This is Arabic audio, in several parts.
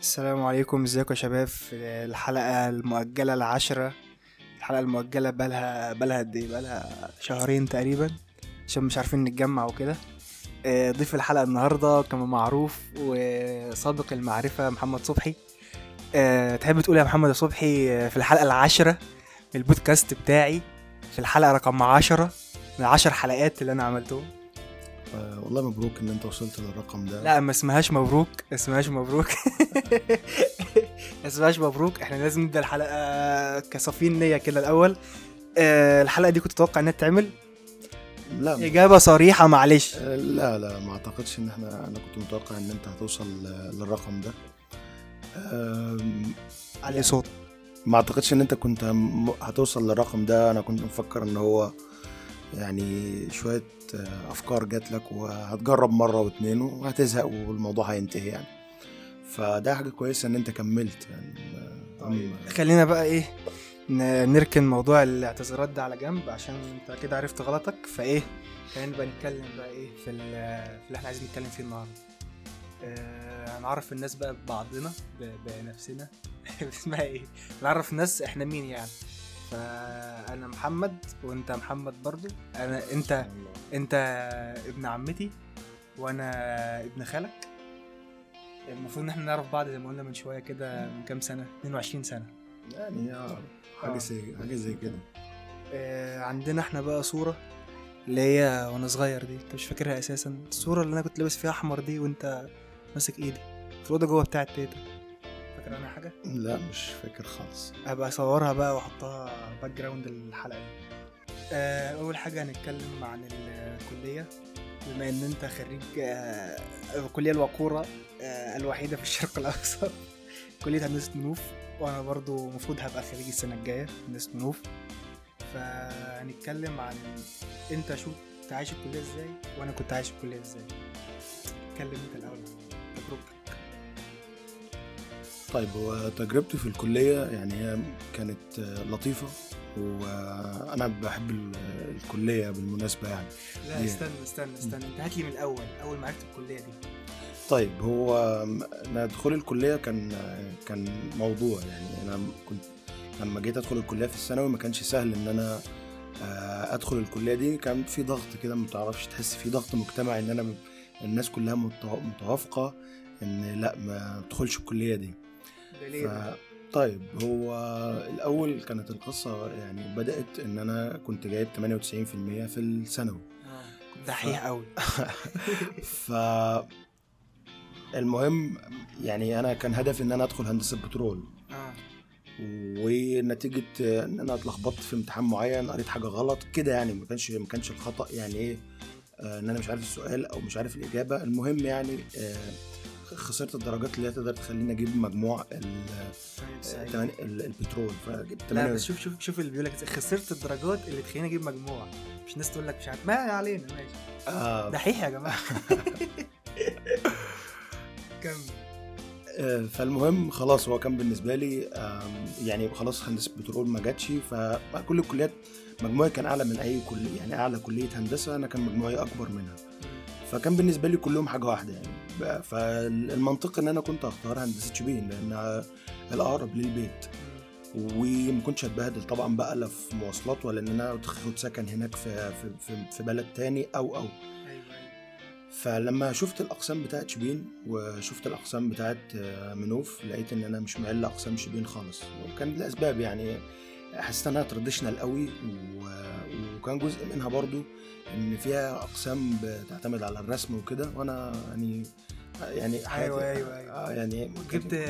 السلام عليكم. ازيكم يا شباب؟ في الحلقة المؤجلة العاشرة. الحلقة المؤجلة بقالها بقالها قد إيه؟ بقالها شهرين تقريبا عشان مش عارفين نتجمع وكده. آه، ضيف الحلقة النهاردة كما معروف وسابق المعرفة محمد صبحي. آه، تحب تقول يا محمد صبحي آه، في الحلقة العاشرة من البودكاست بتاعي في الحلقة رقم عشرة من عشر حلقات اللي أنا عملتهم. والله مبروك إن أنت وصلت للرقم ده. لا ما اسمهاش مبروك اسمهاش مبروك. اسمهاش مبروك. إحنا لازم نبدأ الحلقة كصافين نية كده الأول. أه الحلقة دي كنت أتوقع إنها تتعمل؟ لا. إجابة صريحة معلش. آه، لا لا ما أعتقدش إن إحنا أنا كنت متوقع إن أنت هتوصل للرقم ده. عليه صوت. ما أعتقدش إن أنت كنت هتوصل للرقم ده. أنا كنت مفكر إن هو يعني شوية آه، أفكار جات لك وهتجرب مرة واتنين وهتزهق والموضوع هينتهي يعني. فده حاجة كويسة إن أنت كملت يعني أم- خلينا بقى إيه نركن موضوع الاعتذارات ده على جنب عشان أنت كده عرفت غلطك. فإيه خلينا بقى نتكلم بقى إيه في, ال- في اللي إحنا عايزين نتكلم فيه النهارده. آه، هنعرف الناس بقى ببعضنا بنفسنا. اسمها إيه؟ نعرف الناس إحنا مين يعني. فأنا محمد وأنت محمد برضو. أنا أنت أنت ابن عمتي وأنا ابن خالك. المفروض إن إحنا نعرف بعض زي ما قلنا من شوية كده من كام سنة؟ 22 سنة. يعني آه، حاجة آه. زي حاجة زي كده. آه، عندنا إحنا بقى صورة اللي هي وأنا صغير دي أنت مش فاكرها أساسا. الصورة اللي أنا كنت لابس فيها أحمر دي وأنت ماسك إيدي في الأوضة جوه بتاعة تيتا. فاكر عنها حاجة؟ لا مش فاكر خالص. هبقى أصورها بقى وأحطها background الحلقة دي. آه، أول حاجة هنتكلم عن الكلية. بما إن أنت خريج آه، الكلية الوقورة آه، الوحيدة في الشرق الأوسط كلية هندسة منوف. وأنا برضو المفروض هبقى خريج السنة الجاية هندسة منوف. فهنتكلم عن أنت شو كنت عايش الكلية إزاي؟ وأنا كنت عايش الكلية إزاي؟ اتكلم أنت الأول تجربتك. طيب هو تجربتي في الكلية يعني هي كانت آه، وأنا بحب ال- الكلية بالمناسبة يعني. لا؟ استنى استنى استنى. أنت هات لي من الأول أول ما عرفت الكلية دي. طيب هو أنا دخول الكلية كان كان موضوع يعني. أنا كنت لما جيت أدخل الكلية في الثانوي ما كانش سهل إن أنا آه، أدخل الكلية دي. كان في ضغط كده ما تعرفش تحس في ضغط مجتمعي إن أنا م- الناس كلها متوا- متوافقة إن لأ ما تدخلش الكلية دي. ده ليه ف... طيب هو الأول كانت القصة يعني بدأت إن أنا كنت جايب 98% في الثانوي. آه، دحيح قوي ف المهم يعني أنا كان هدفي إن أنا أدخل هندسة بترول. آه. ونتيجة إن أنا اتلخبطت في امتحان معين قريت حاجة غلط كده يعني ما كانش ما كانش الخطأ يعني إيه آه، إن أنا مش عارف السؤال أو مش عارف الإجابة. المهم يعني آه، خسرت الدرجات اللي هي تقدر تخليني أجيب مجموع البترول. فجبت لا 98 بس شوف شوف شوف اللي بيقول لك خسرت الدرجات اللي تخليني أجيب مجموع. مش ناس تقول لك مش عارف. ما علينا ماشي. آه. دحيح يا جماعة. كمل. آه، فالمهم خلاص هو كان بالنسبة لي يعني خلاص هندسة بترول ما جاتش. فكل الكليات مجموعي كان أعلى من أي كلية يعني أعلى كلية هندسة أنا كان مجموعي أكبر منها. فكان بالنسبة لي كلهم حاجة واحدة يعني ب- فالمنطق إن أنا كنت اختار هندسة شبين لانها الأقرب للبيت وما كنتش هتبهدل طبعا بقى لا في مواصلات ولا إن أنا أخد سكن هناك في في في, بلد تاني أو أو. فلما شفت الأقسام بتاعت شبين وشفت الأقسام بتاعت منوف لقيت إن أنا مش مايل لاقسام شبين خالص. وكان لأسباب يعني حسيت إنها traditional قوي وكان جزء منها برضو إن فيها أقسام بتعتمد على الرسم وكده وأنا يعني يعني حياتي أيوة، أيوة، أيوة. آه، يعني جبت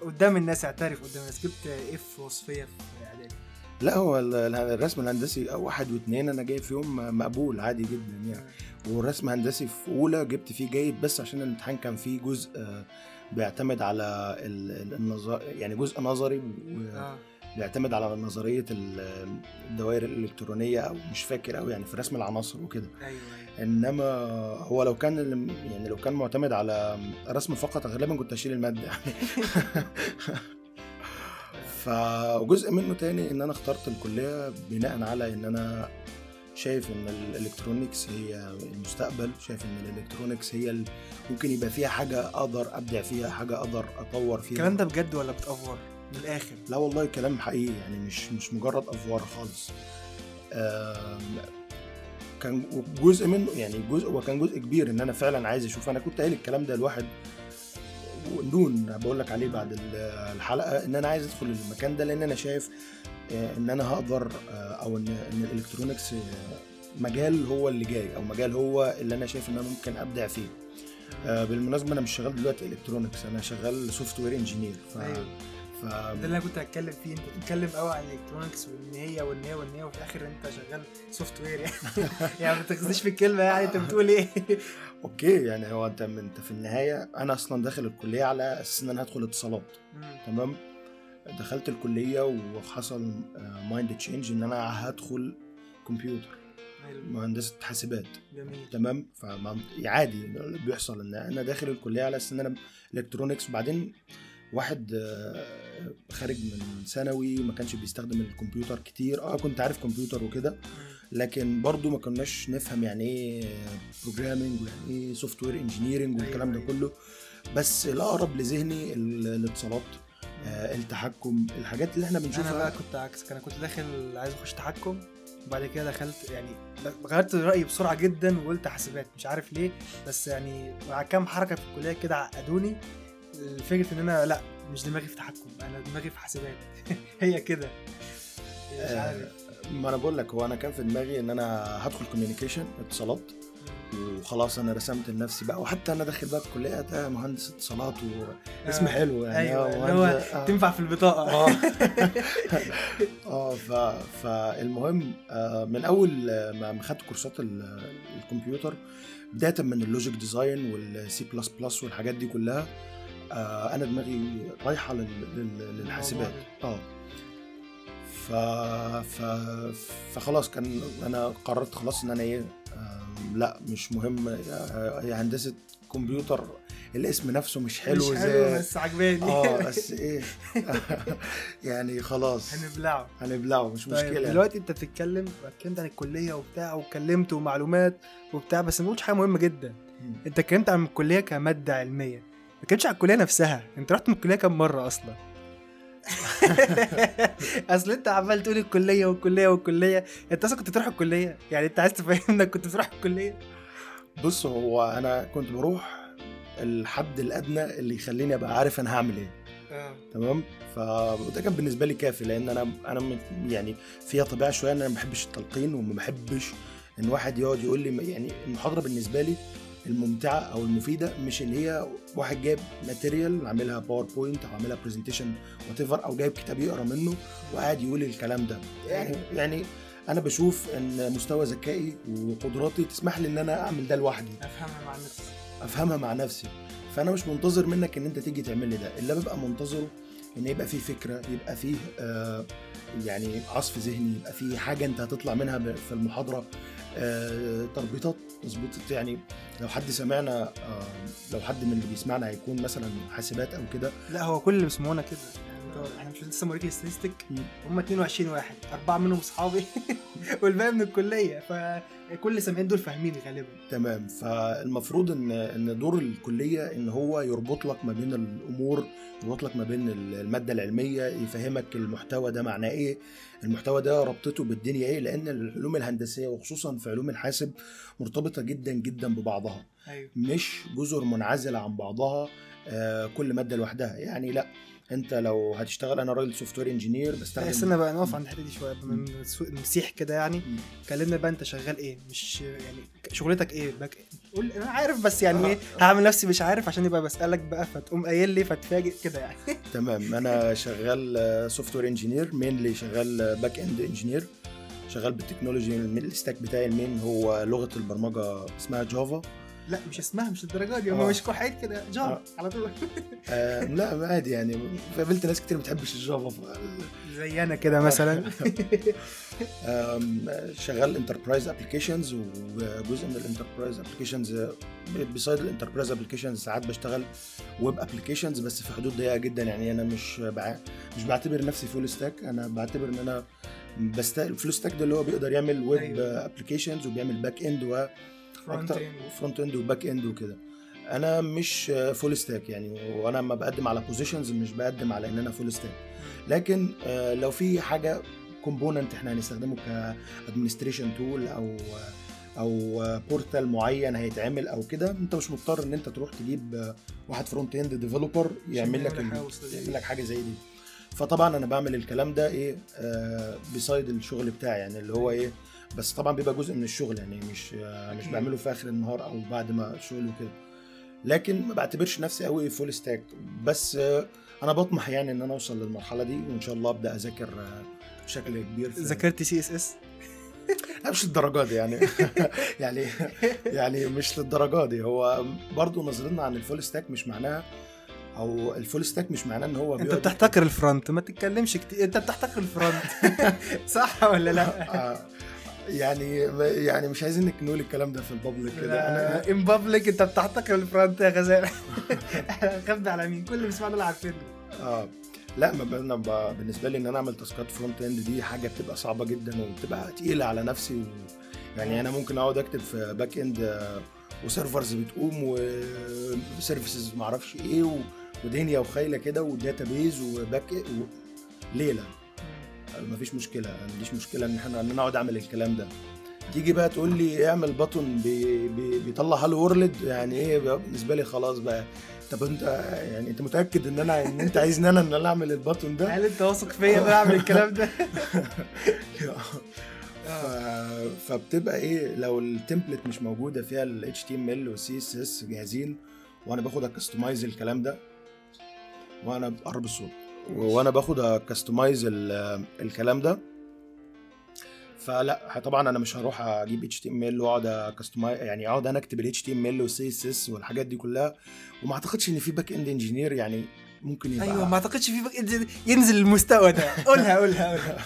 قدام الناس اعترف قدام الناس جبت F وصفية في إعدادي. لا هو ال- ال- الرسم الهندسي واحد واثنين أنا جايب فيهم مقبول عادي جدا يعني. والرسم هندسي في أولى جبت فيه جيد بس عشان الامتحان كان فيه جزء آه، بيعتمد على ال- النظر يعني جزء نظري آه. بيعتمد على نظرية ال- الدوائر الإلكترونية أو مش فاكر قوي يعني في رسم العناصر وكده. أيوه أيوه. إنما هو لو كان يعني لو كان معتمد على رسم فقط غالبا كنت هشيل المادة يعني. فجزء منه تاني إن أنا اخترت الكلية بناء على إن أنا شايف إن ال electronics هي المستقبل شايف إن ال electronics هي ال... ممكن يبقى فيها حاجة أقدر أبدع فيها حاجة أقدر أطور فيها. الكلام ده بجد ولا بتأفور؟ من الآخر. لا والله كلام حقيقي يعني مش مش مجرد أفوار خالص. كان جزء منه يعني جزء وكان جزء كبير إن أنا فعلا عايز أشوف. أنا كنت قايل الكلام ده لواحد نون بقول لك عليه بعد ال- الحلقة إن أنا عايز أدخل المكان ده لأن أنا شايف آه، إن أنا هقدر آه، أو إن إن ال electronics آه، مجال هو اللي جاي أو مجال هو اللي أنا شايف إن أنا ممكن أبدع فيه. بالمناسبة أنا مش شغال دلوقتي electronics أنا شغال software engineer ف أيوة. ف ده اللي أنا كنت هتكلم فيه. أنت بتتكلم قوي عن ال electronics وإن هي وإن هي وإن هي وفي الآخر أنت شغال software يعني. يعني ما تاخذنيش في الكلمة يعني. أنت بتقول إيه؟ OK يعني هو أنت أنت في النهاية أنا أصلا داخل الكلية على أساس إن أنا هدخل اتصالات. تمام؟ دخلت الكلية وحصل mind change إن أنا هدخل كمبيوتر. مهندسه حاسبات. جميل. تمام؟ فعادي بيحصل إن أنا داخل الكلية على أساس إن أنا electronics وبعدين واحد آه، خارج من ثانوي ما كانش بيستخدم الكمبيوتر كتير. آه كنت عارف كمبيوتر وكده لكن برضو ما كناش نفهم يعني إيه programming ويعني إيه software engineering والكلام ده. كله. بس الأقرب لذهني ال- الاتصالات آه، التحكم الحاجات اللي إحنا أنا بنشوفها بقى كنت عكسك أنا كنت داخل عايز أخش تحكم وبعد كده دخلت يعني غيرت رأيي بسرعة جدا وقلت حاسبات مش عارف ليه. بس يعني مع كام حركة في الكلية كده عقدوني. فكرة إن أنا لأ مش دماغي في تحكم أنا دماغي في حاسبات. هي كده. مش عارف. آه، ما أنا بقول لك هو أنا كان في دماغي إن أنا هدخل كوميونيكيشن اتصالات. وخلاص أنا رسمت لنفسي بقى وحتى أنا داخل بقى الكلية ده مهندس اتصالات واسم آه، حلو يعني أيوة، آه، هو آه. تنفع في البطاقة. آه. آه ف... فالمهم آه، من أول ما خدت كورسات ال- الكمبيوتر بداية من ال logic design وال C plus plus والحاجات دي كلها أنا دماغي رايحة لل... لل... للحاسبات. آه. ف... ف... فخلاص كان أنا قررت خلاص إن أنا إيه آه، لا مش مهم. آه، هي هندسة كمبيوتر الاسم نفسه مش حلو مش حلو زي بس عجباني. آه بس إيه. يعني خلاص. هنبلعه. هنبلعه مش طيب مشكلة دلوقتي أنت بتتكلم اتكلمت عن الكلية وبتاع واتكلمت ومعلومات وبتاع بس ما قلتش حاجة مهمة جدا. أنت اتكلمت عن الكلية كمادة علمية. ما اتكلمتش عن الكلية نفسها. انت رحت من الكلية كام مرة أصلا؟ أصل أنت عمال تقول الكلية والكلية والكلية. أنت أصلا كنت بتروح الكلية؟ يعني أنت عايز تفهمنا إنك كنت بتروح الكلية؟ بص هو أنا كنت بروح الحد الأدنى اللي يخليني أبقى عارف أنا هعمل إيه. تمام؟ فده كان بالنسبة لي كافي لأن أنا أنا يعني فيها طبيعة شوية إن أنا ما بحبش التلقين وما بحبش إن واحد يقعد يقول لي يعني المحاضرة بالنسبة لي الممتعة أو المفيدة مش اللي هي واحد جايب material عاملها PowerPoint أو عاملها presentation whatever أو جايب كتاب يقرأ منه وقاعد يقول الكلام ده. يعني يعني أنا بشوف إن مستوى ذكائي وقدراتي تسمح لي إن أنا أعمل ده لوحدي. أفهمها مع نفسي. أفهمها مع نفسي. فأنا مش منتظر منك إن أنت تيجي تعمل لي ده اللي ببقى منتظره إن يبقى فيه فكرة يبقى فيه آه يعني عصف ذهني يبقى فيه حاجة أنت هتطلع منها في المحاضرة. آه تربيطات تظبيطات يعني لو حد سمعنا آه لو حد من اللي بيسمعنا هيكون مثلا حاسبات أو كده. لا هو كل اللي بيسمعونا كده. يعني انت- إحنا مش لسه موريك الستاتستيك؟ مم. هم 22 واحد. أربعة منهم اصحابي والباقي من الكلية. فكل سامعين دول فاهمين غالبا. تمام. فالمفروض ان إن دور الكلية إن هو يربط لك ما بين الأمور يربط لك ما بين المادة العلمية يفهمك المحتوى ده معناه إيه المحتوى ده ربطته بالدنيا إيه لأن العلوم الهندسية وخصوصا في علوم الحاسب مرتبطة جدا جدا ببعضها. أيوه. مش جزر منعزله عن بعضها آه، كل مادة لوحدها. يعني لأ انت لو هتشتغل أنا راجل software engineer بستخدم استنى بقى نقف عند الحتة دي شوية من مسيح كده يعني. كلمنا بقى انت شغال إيه؟ مش يعني شغلتك إيه؟ باك قول أنا عارف بس يعني آه. إيه؟ هعمل نفسي مش عارف عشان يبقى بسألك بقى فتقوم قايل لي فتفاجئ كده يعني. تمام. أنا شغال software engineer mainly شغال back end engineer شغال بال technology ال stack بتاعي ال main هو لغة البرمجة اسمها Java لا مش اسمها مش الدرجة دي هم آه. مش كحيت كده جار آه. على طول آه لا عادي يعني قابلت ناس كتير ما بتحبش ال Java. زي أنا كده مثلا شغال enterprise applications وجزء من ال enterprise applications beside ال enterprise applications ساعات بشتغل web applications بس في حدود ضيقة جدا يعني أنا مش بع... مش بعتبر نفسي full stack أنا بعتبر إن أنا بس ده- ال full stack ده اللي هو بيقدر يعمل ويب أيوة. applications وبيعمل back end و front end front end و back end وكده. أنا مش full stack يعني وأنا لما بقدم على positions مش بقدم على إن أنا full stack لكن آه، لو في حاجة component إحنا هنستخدمه ك administration tool أو أو portal معين هيتعمل أو كده أنت مش مضطر إن أنت تروح تجيب آه، واحد front end developer يعمل لك يعمل لك حاجة زي دي. فطبعا أنا بعمل الكلام ده إيه beside الشغل بتاعي يعني اللي هو إيه بس طبعا بيبقى جزء من الشغل يعني مش آه، مش. بعمله في آخر النهار أو بعد ما الشغل وكده. لكن ما بعتبرش نفسي قوي full stack بس آه، أنا بطمح يعني إن أنا أوصل للمرحلة دي وإن شاء الله أبدأ أذاكر آه، بشكل كبير ذاكرت CSS لا مش للدرجة دي يعني. يعني يعني مش للدرجة دي. هو برضو نظرتنا عن ال full stack مش معناها أو ال full stack مش معناه إن هو أنت بتحتقر ال front ما تتكلمش كتير. أنت بتحتقر ال front صح ولا لا؟ يعني يعني مش عايزين نقول الكلام ده في ال public كده. أنا in public أنت بتحتقر ال front يا غزال. إحنا على مين؟ كل اللي بيسمعنا دول عارفين آه. لا ما أنا بالنسبة لي إن أنا أعمل تاسكات front end دي حاجة بتبقى صعبة جدا وبتبقى تقيلة على نفسي و... يعني أنا ممكن أقعد أكتب في back end و servers بتقوم و services ما أعرفش إيه و... ودنيا وخيله كده و database و back و... ليلة. مفيش مشكلة ما عنديش مشكلة إن إحنا إن أنا أقعد أعمل الكلام ده. تيجي بقى تقول لي اعمل button بي بي بيطلع hello world يعني إيه؟ بالنسبة لي خلاص بقى. طب أنت يعني أنت متأكد إن أنا إن أنت عايزني أنا إن أنا أعمل ال button ده؟ هل أنت واثق فيا إن أنا أعمل الكلام ده؟ ف... فبتبقى إيه؟ لو ال template مش موجودة فيها ال HTML وال CSS جاهزين وأنا باخد أ customize الكلام ده وأنا بقرب الصوت. وأنا باخد ا customize الكلام ده. فلا طبعا أنا مش هروح أجيب HTML وأقعد ا customize يعني أقعد أنا أكتب ال HTML وال CSS والحاجات دي كلها. وما أعتقدش إن في back end engineer يعني ممكن يبقى أيوه ما أعتقدش في بق... ينزل المستوى ده. قولها قولها قولها.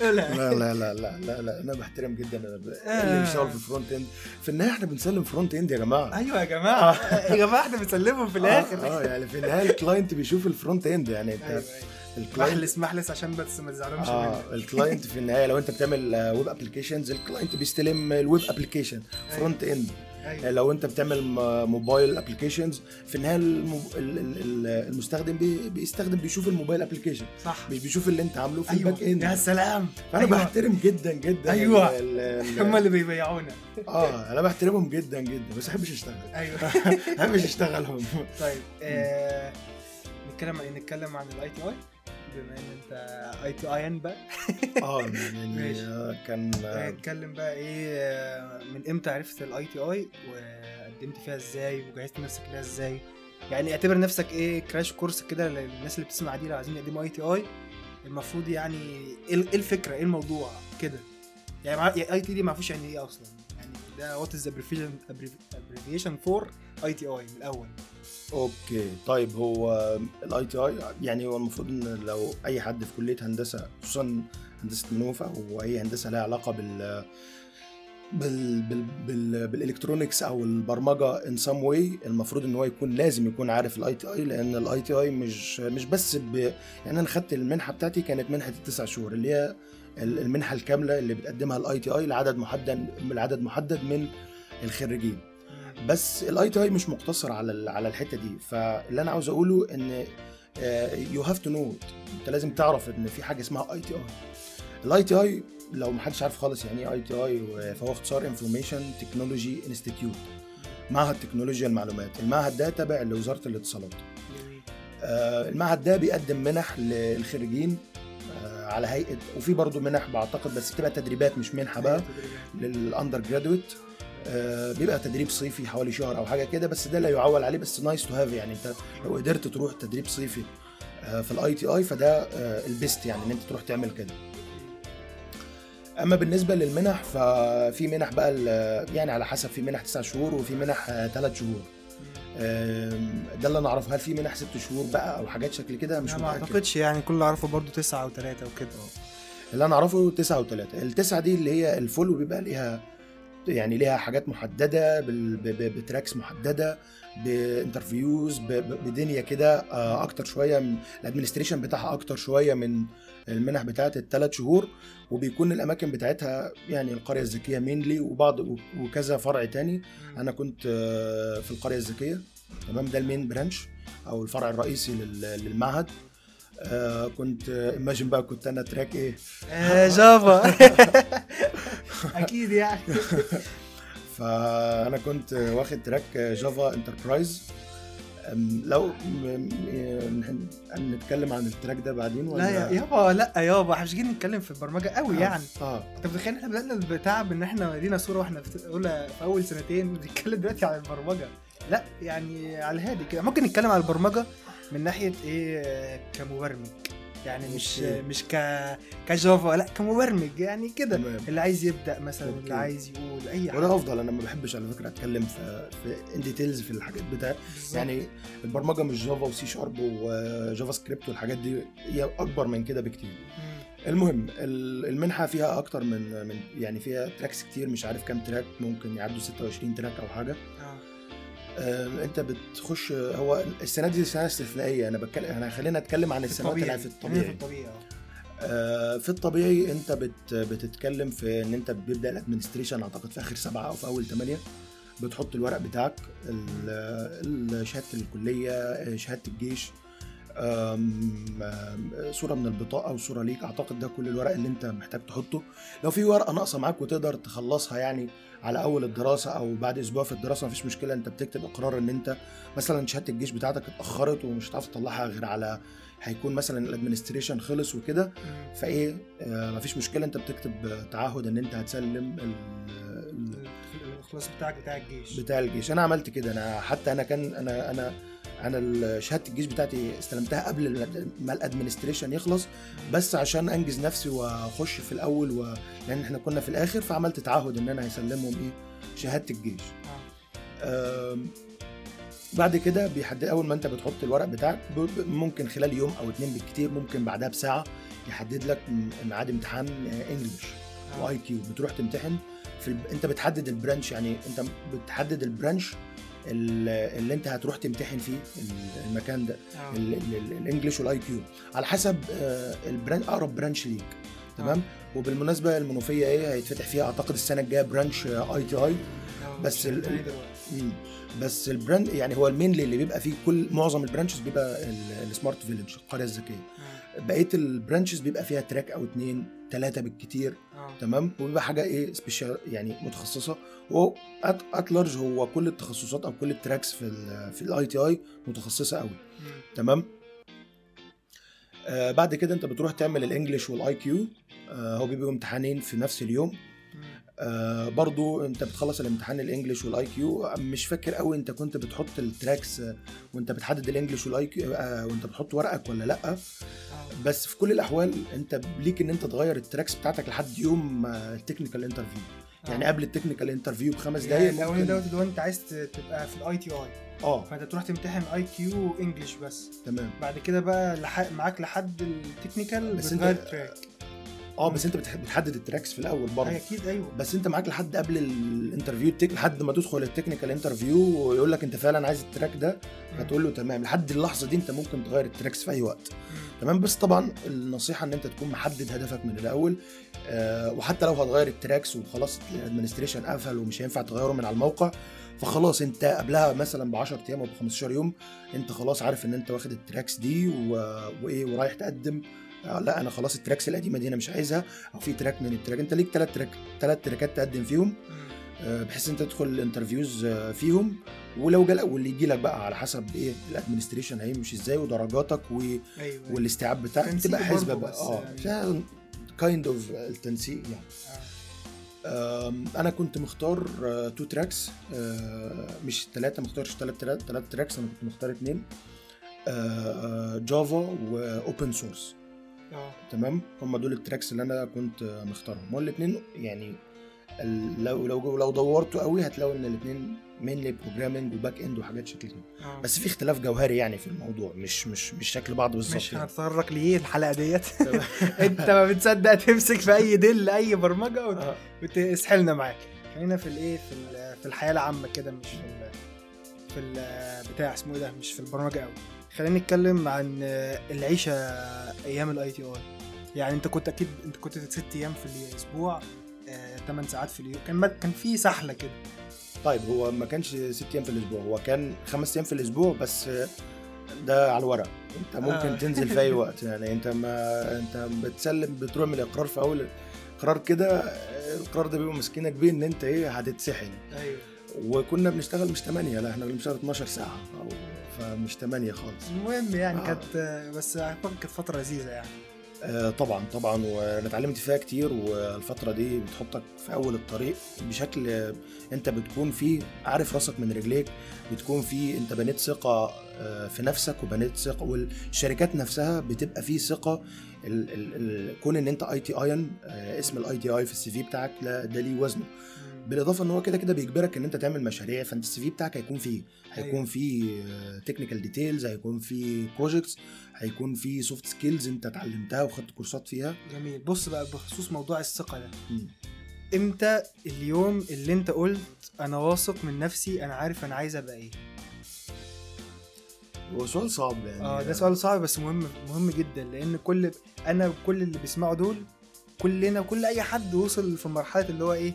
قولها. لا لا لا لا لا لا أنا بحترم جدا ب- آه. اللي بيشتغل في ال front end في النهاية إحنا بنسلم front end يا جماعة. أيوه يا جماعة. يا جماعة إحنا بنسلمهم في الآخر. آه, آه يعني في النهاية ال client بيشوف ال front end يعني أنت ال client محلس محلس عشان بس ما تزعلهمش آه ال client في النهاية لو أنت بتعمل web applications ال client بيستلم ال web application front end أيوة. لو انت بتعمل mobile applications في النهاية المستخدم بي- بيستخدم بيشوف ال mobile application صح. مش بيشوف اللي انت عامله في أيوه. ال back end يا سلام. فأنا أيوة. بحترم جدا جدا أيوة. ال- هم اللي بيبيعونا. آه أنا بحترمهم جدا جدا بس ما بحبش أشتغل. أيوه. ما بحبش أشتغلهم. طيب آه، نتكلم نتكلم عن ال ITI بما إن أنت ITIan بقى. آه يعني كان آه، نتكلم بقى إيه من إمتى عرفت ال ITI وقدمت فيها إزاي وجهزت نفسك ليها إزاي؟ يعني اعتبر نفسك إيه crash course كده للناس اللي بتسمع دي لو عايزين يقدموا ITI المفروض يعني إيه إيه الفكرة؟ إيه الموضوع؟ كده. يعني IT دي ما فيهوش يعني إيه أصلا؟ يعني ده what is abbreviation for ITI من الأول. okay. طيب هو ال ITI يعني هو المفروض إن لو أي حد في كلية هندسة خصوصا هندسة منوفة أو اي هندسة لها علاقة بال بال بال بال بال electronics أو البرمجة in some way المفروض إن هو يكون لازم يكون عارف ال ITI لأن ال ITI مش مش بس ب يعني أنا خدت المنحة بتاعتي كانت منحة التسع شهور اللي هي ال- المنحة الكاملة اللي بتقدمها ال ITI لعدد محدد لعدد محدد من الخريجين. بس ال ITI مش مقتصر على على الحتة دي. فاللي أنا عاوز أقوله إن you have to know أنت لازم تعرف إن في حاجة اسمها ITI ال ITI لو محدش عارف خالص يعني إيه ITI فهو اختصار Information Technology Institute معهد تكنولوجيا المعلومات. المعهد ده تابع لوزارة الاتصالات. آه، المعهد ده بيقدم منح للخريجين آه، على هيئة وفي برضه منح بعتقد بس بتبقى تدريبات مش منحة بقى لل undergraduate بيبقى تدريب صيفي حوالي شهر أو حاجة كده بس ده لا يعول عليه بس nice to have يعني. أنت لو قدرت تروح تدريب صيفي آه، في ال ITI فده آه، ال best يعني إن أنت تروح تعمل كده. أما بالنسبة للمنح ففي منح بقى يعني على حسب في منح تسع شهور وفي منح ثلاث شهور. ده اللي أنا أعرفه. هل في منح ست شهور بقى أو حاجات شكل كده؟ مش مش ما متأكد. أعتقدش يعني كل اللي أعرفه برضو تسعة وثلاثة وكده. اللي أنا أعرفه تسعة وثلاثة التسعة دي اللي هي ال full وبيبقى ليها يعني ليها حاجات محددة ب tracks محددة ب interviews بدنيا كده آه، أكتر شوية من ال administration بتاعها أكتر شوية من المنح بتاعت الثلاث شهور. وبيكون الأماكن بتاعتها يعني القرية الذكية mainly وبعض وكذا فرع تاني. أنا كنت آه، في القرية الذكية تمام؟ ده ال main branch أو الفرع الرئيسي لل- للمعهد. آه كنت imagine بقى كنت أنا track إيه؟ آه، Java أكيد يعني. فأنا كنت واخد track Java Enterprise لو م- م- نتكلم عن ال track ده بعدين ولا؟ لا يا يابا لا يابا إحنا مش جايين نتكلم في البرمجة قوي آه، يعني. آه. أنت متخيل إحنا بدأنا البتاع بإن إحنا لينا صورة وإحنا في أولى في أول سنتين بنتكلم دلوقتي عن البرمجة؟ لا يعني على الهادي كده. ممكن نتكلم عن البرمجة؟ من ناحية إيه كمبرمج يعني مش okay. مش ك ك Java لا كمبرمج يعني كده. اللي عايز يبدأ مثلا okay. اللي عايز يقول أي حاجة وده أفضل أنا ما بحبش على فكرة أتكلم في في in details في الحاجات بالظبط. يعني البرمجة مش جافا وسي شارب وجافا سكريبت والحاجات دي هي أكبر من كده بكتير. المهم ال- المنحة فيها أكتر من من يعني فيها tracks كتير مش عارف كام track ممكن يعدوا 26 تراك أو حاجة انت بتخش هو السنة دي سنة استثنائية. أنا بتكلم أنا خلينا أتكلم عن السنوات اللي في خلينا في الطبيعي الطبيعي آه. آه، في الطبيعي انت بت بتتكلم في ان انت بيبدأ الادمنستريشن أعتقد في آخر سبعة أو في أول ثمانيه بتحط الورق بتاعك شهادة الكلية شهادة الجيش صورة من البطاقة وصورة ليك. أعتقد ده كل الورق اللي انت محتاج تحطه. لو في ورقة ناقصة معاك وتقدر تخلصها يعني على أول الدراسة أو بعد أسبوع في الدراسة مفيش مشكلة أنت بتكتب إقرار إن أنت مثلا شهادة الجيش بتاعتك اتأخرت ومش هتعرف تطلعها غير على هيكون مثلا ال administration خلص وكده. فإيه آه مفيش مشكلة أنت بتكتب تعهد إن أنت هتسلم ال- ال- الخلاص بتاعك بتاع الجيش بتاع الجيش أنا عملت كده أنا حتى أنا كان أنا أنا أنا شهادة الجيش بتاعتي استلمتها قبل ما ال administration يخلص بس عشان أنجز نفسي وأخش في الأول و... لأن إحنا كنا في الآخر فعملت تعهد إن أنا هسلمهم إيه شهادة الجيش. آم، بعد كده بيحدد أول ما أنت بتحط الورق بتاعك ممكن خلال يوم أو اتنين بالكتير ممكن بعدها بساعة يحدد لك ميعاد امتحان English. و IQ بتروح تمتحن في. أنت بتحدد ال branch يعني أنت بتحدد ال branch ال- اللي انت هتروح تمتحن فيه ال- المكان ده آه. ال- ال- ال- ال English وال IQ على حسب آه، ال branch أقرب branch ليك تمام وبالمناسبة المنوفية إيه هيتفتح فيها أعتقد السنة الجاية branch ITI آه. بس ال- بس ال branch يعني هو ال mainly اللي بيبقى فيه كل معظم ال branches بيبقى ال- ال Smart Village القرية الذكية آه. بقية ال branches بيبقى فيها track أو اتنين ثلاثة بالكتير آه. تمام وبيبقى حاجة إيه special يعني متخصصة وهو at at large هو كل التخصصات أو كل ال tracks في ال في ال ITI متخصصة قوي. تمام آه بعد كده أنت بتروح تعمل ال English وال IQ آه هو بيبقوا امتحانين في نفس اليوم. آه برضو انت بتخلص الامتحان ال English وال IQ مش فاكر قوي انت كنت بتحط ال tracks آه، وانت بتحدد ال English وال IQ آه وانت بتحط ورقك ولا لأ. آه. بس في كل الأحوال انت ليك ان انت تغير ال tracks بتاعتك لحد يوم آه، ال technical interview يعني آه. قبل ال technical interview بخمس دقايق الاولاني دوت ممكن هو انت عايز تبقى في ال ITI آه. فانت تروح تمتحن IQ English بس. تمام. بعد كده بقى لح... معاك لحد ال technical بس انت- track آه بس انت بتح- بتحدد ال tracks في الأول برضه. أكيد أيوه. بس انت معاك لحد قبل ال interview ال tech... لحد ما تدخل ال technical interview ويقول لك انت فعلا عايز ال track ده هتقول له تمام. لحد اللحظة دي انت ممكن تغير ال tracks في أي وقت. تمام؟ بس طبعا النصيحة إن أنت تكون محدد هدفك من الأول آه وحتى لو هتغير ال tracks وخلاص ال administration قفل ومش هينفع تغيره من على الموقع فخلاص انت قبلها مثلا ب 10 أيام أو ب 15 يوم انت خلاص عارف إن أنت واخد ال tracks دي و... وإيه ورايح تقدم لا أنا خلاص ال tracks القديمة دي أنا مش عايزها. أو في track من ال track. أنت ليك ثلاث track ثلاث تراكات تقدم فيهم. آه، بحيث أنت تدخل ال interviews آه، فيهم. ولو جال واللي يجي لك بقى على حسب إيه ال administration هيمشي إزاي ودرجاتك و... أيوه والاستيعاب بتاعك تبقى حسبه بقى. آه يعني. kind of التنسيق يعني. آه. أنا كنت مختار two tracks مش ثلاثة ما اختارش ثلاث ثلاث tracks أنا كنت مختار اثنين Java و open source آه. تمام؟ هم دول ال tracks اللي أنا كنت مختارهم. هو الاثنين يعني لو لو لو دورتوا قوي هتلاقوا إن الاثنين mainly programming و back end وحاجات شكل كده. آه. بس في اختلاف جوهري يعني في الموضوع مش مش مش شكل بعض بالظبط مش يعني. هنتطرق ليه الحلقة ديت؟ أنت ما بتصدق تمسك في أي دل أي برمجة وت- آه. وتسحلنا معاك. خلينا في الإيه في في الحياة العامة كده مش في ال في ال بتاع اسمه إيه ده مش في البرمجة قوي خلينا نتكلم عن آه، العيشة أيام ال ITI يعني أنت كنت أكيد أنت كنت ست أيام في الأسبوع 8 ساعات في اليوم كان كان في سحلة كده طيب هو ما كانش ست أيام في الأسبوع هو كان خمس أيام في الأسبوع بس ده على الورق أنت ممكن آه. آه. تنزل في أي وقت يعني أنت ما أنت بتسلم بتروح من الإقرار في أول قرار كده القرار ده بيبقى ماسكينك بيه إن أنت إيه هتتسحل أيوه وكنا بنشتغل مش 8 لا إحنا بنشتغل 12 ساعة أو فمش 8 خالص. المهم يعني آه. كانت بس أعتقد كانت فترة لذيذة يعني. آه طبعا طبعا. وأنا اتعلمت فيها كتير والفترة دي بتحطك في أول الطريق بشكل أنت بتكون فيه عارف راسك من رجليك بتكون فيه أنت بنيت ثقة آه، في نفسك وبنيت ثقة والشركات نفسها بتبقى فيه ثقة. ال ال ال كون إن أنت ITI إن اسم ال ITI في ال CV بتاعك ده ليه وزنه. بالإضافة إن هو كده كده بيجبرك إن أنت تعمل مشاريع فأنت ال CV بتاعك هيكون فيه هيكون أيوة. فيه technical details هيكون فيه projects هيكون فيه soft skills أنت اتعلمتها وخدت كورسات فيها. جميل. بص بقى بخصوص موضوع الثقة ده. إمتى اليوم اللي أنت قلت أنا واثق من نفسي أنا عارف أنا عايز أبقى إيه؟ هو سؤال صعب يعني. آه ده سؤال صعب بس مهم مهم جدا لأن كل أنا وكل اللي بيسمعوا دول كلنا كل أي حد وصل في مرحلة اللي هو إيه؟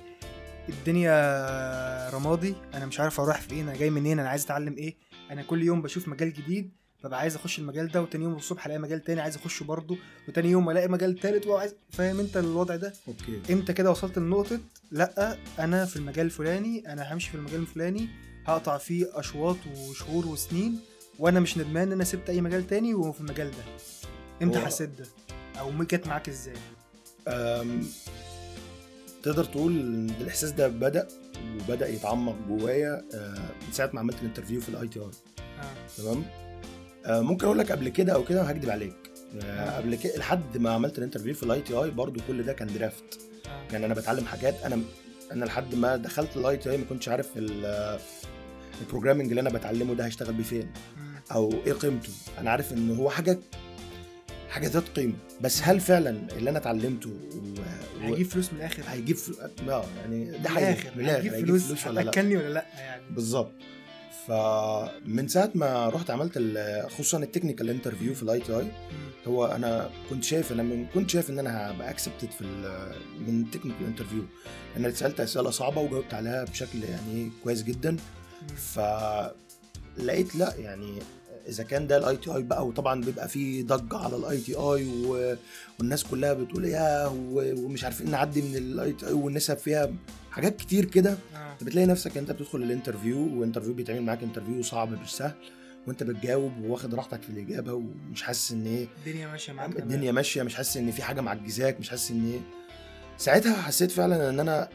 الدنيا رمادي أنا مش عارف أروح فين أنا جاي منين أنا عايز أتعلم إيه. أنا كل يوم بشوف مجال جديد ببقى عايز أخش المجال ده وتاني يوم الصبح ألاقي مجال تاني عايز أخشه برضه وتاني يوم ألاقي مجال تالت وعايز فاهم أنت الوضع ده؟ Okay. إمتى كده وصلت لنقطة لأ أنا في المجال الفلاني أنا همشي في المجال الفلاني هقطع فيه أشواط وشهور وسنين وأنا مش ندمان إن أنا سبت أي مجال تاني وفي المجال ده. إمتى حسيت ده؟ أو جت معاك إزاي؟ تقدر تقول إن الإحساس ده بدأ وبدأ يتعمق جوايا آه، من ساعة ما عملت ال interview في ال ITI آه. تمام؟ آه، ممكن أقول لك قبل كده أو كده هكدب عليك. آه، آه. قبل كده لحد ما عملت ال interview في ال ITI برضو كل ده كان draft. كان أنا بتعلم حاجات أنا أنا لحد ما دخلت ال ITI ما كنتش عارف ال- ال programming اللي أنا بتعلمه ده هيشتغل بيه فين. أو إيه قيمته. أنا عارف إن هو حاجة حاجة ذات قيمة. بس هل فعلا اللي أنا اتعلمته و... هيجيب فلوس من الآخر؟ هيجيب فل... آه يعني ده حقيقي. الآخر. من الآخر، هيجيب هيجيب فلوس ولا لا؟ ولا لا يعني؟ بالظبط. فمن ساعة ما رحت عملت خصوصا ال technical interview في ال ITI. هو أنا كنت شايف أنا من كنت شايف إن أنا هبقى accepted في من ال technical interview أنا اتسألت أسئلة صعبة وجاوبت عليها بشكل يعني كويس جدا. فلقيت لا يعني إذا كان ده ال ITI بقى وطبعا بيبقى فيه ضجة على ال ITI والناس كلها بتقول يا ومش عارفين نعدي من ال ITI والنسب فيها حاجات كتير كده. آه. بتلاقي نفسك أنت بتدخل ال interview و interview بيتعمل معاك interview صعب مش سهل وأنت بتجاوب وواخد راحتك في الإجابة ومش حاسس إن إيه. الدنيا ماشية معاك. الدنيا ماشية مش حاسس إن في حاجة معجزاك مش حاسس إن إيه. ساعتها حسيت فعلا إن أنا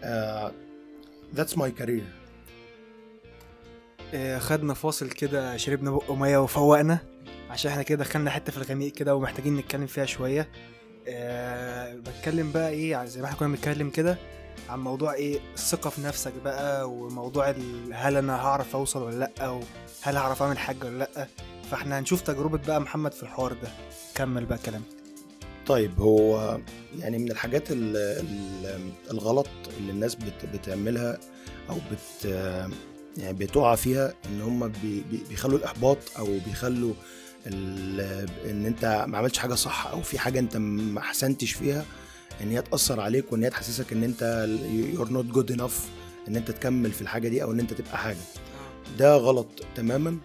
that's my career آه، خدنا فاصل كده شربنا بق مية وفوقنا عشان إحنا كده دخلنا حتة في الغميق كده ومحتاجين نتكلم فيها شوية. أه بتكلم بقى إيه زي ما إحنا كنا بنتكلم كده عن موضوع إيه الثقة في نفسك بقى وموضوع هل أنا هعرف اوصل ولا لأ وهل هعرف اعمل حاجة ولا لأ. فاحنا هنشوف تجربة بقى محمد في الحوار ده. كمل بقى كلامك. طيب هو يعني من الحاجات ال ال الغلط اللي الناس بت بتعملها أو بت يعني بتقع فيها إن هم بي بي بيخلوا الإحباط أو بيخلوا إن أنت ما عملتش حاجة صح أو في حاجة أنت ما أحسنتش فيها إن هي تأثر عليك وإن هي تحسسك إن أنت you're not good enough إن أنت تكمل في الحاجة دي أو إن أنت تبقى حاجة. ده غلط تماما.